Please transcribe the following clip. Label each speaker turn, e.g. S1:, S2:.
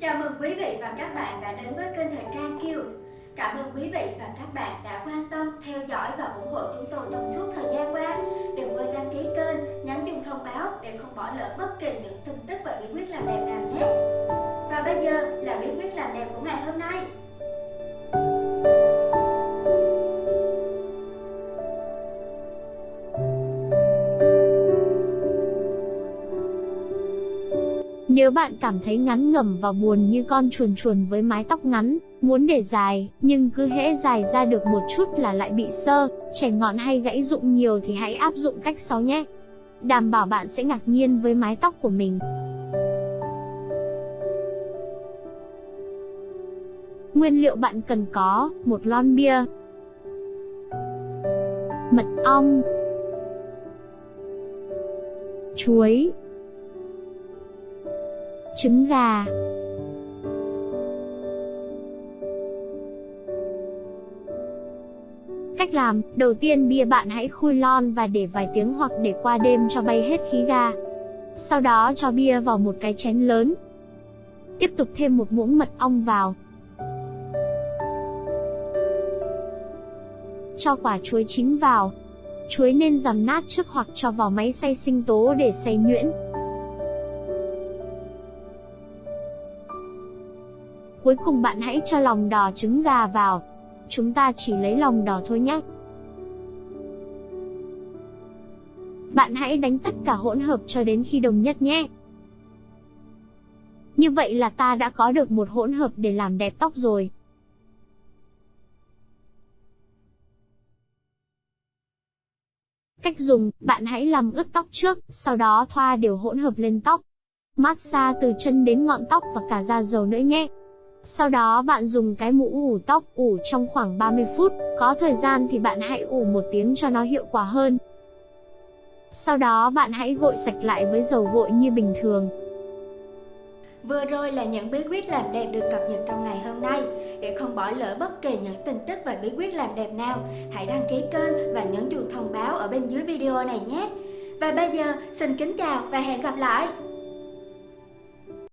S1: Chào mừng quý vị và các bạn đã đến với kênh Thời trang Kiều. Cảm ơn quý vị và các bạn đã quan tâm, theo dõi và ủng hộ chúng tôi trong suốt thời gian qua. Đừng quên đăng ký kênh, nhấn chuông thông báo để không bỏ lỡ bất kỳ những tin tức và bí quyết làm đẹp nào nhé. Và bây giờ
S2: Nếu bạn cảm thấy ngắn ngẩm và buồn như con chuồn chuồn với mái tóc ngắn, muốn để dài, nhưng cứ hễ dài ra được một chút là lại bị sơ, chẻ ngọn hay gãy rụng nhiều thì hãy áp dụng cách sau nhé. Đảm bảo bạn sẽ ngạc nhiên với mái tóc của mình. Nguyên liệu bạn cần có, một lon bia, mật ong, chuối, trứng gà Cách làm, đầu tiên bia bạn hãy khui lon và để vài tiếng hoặc để qua đêm cho bay hết khí ga. Sau đó cho bia vào một cái chén lớn. Tiếp tục thêm một muỗng mật ong vào. Cho quả chuối chín vào. Chuối nên dằm nát trước hoặc cho vào máy xay sinh tố để xay nhuyễn. Cuối cùng bạn hãy cho lòng đỏ trứng gà vào. Chúng ta chỉ lấy lòng đỏ thôi nhé. Bạn hãy đánh tất cả hỗn hợp cho đến khi đồng nhất nhé. Như vậy là ta đã có được một hỗn hợp để làm đẹp tóc rồi. Cách dùng, bạn hãy làm ướt tóc trước, sau đó thoa đều hỗn hợp lên tóc. Massage từ chân đến ngọn tóc và cả da dầu nữa nhé. Sau đó bạn dùng cái mũ ủ tóc ủ trong khoảng 30 phút, có thời gian thì bạn hãy ủ một tiếng cho nó hiệu quả hơn. Sau đó bạn hãy gội sạch lại với dầu gội như bình thường.
S1: Vừa rồi là những bí quyết làm đẹp được cập nhật trong ngày hôm nay. Để không bỏ lỡ bất kỳ những tin tức và bí quyết làm đẹp nào, hãy đăng ký kênh và nhấn chuông thông báo ở bên dưới video này nhé. Và bây giờ, xin kính chào và hẹn gặp lại!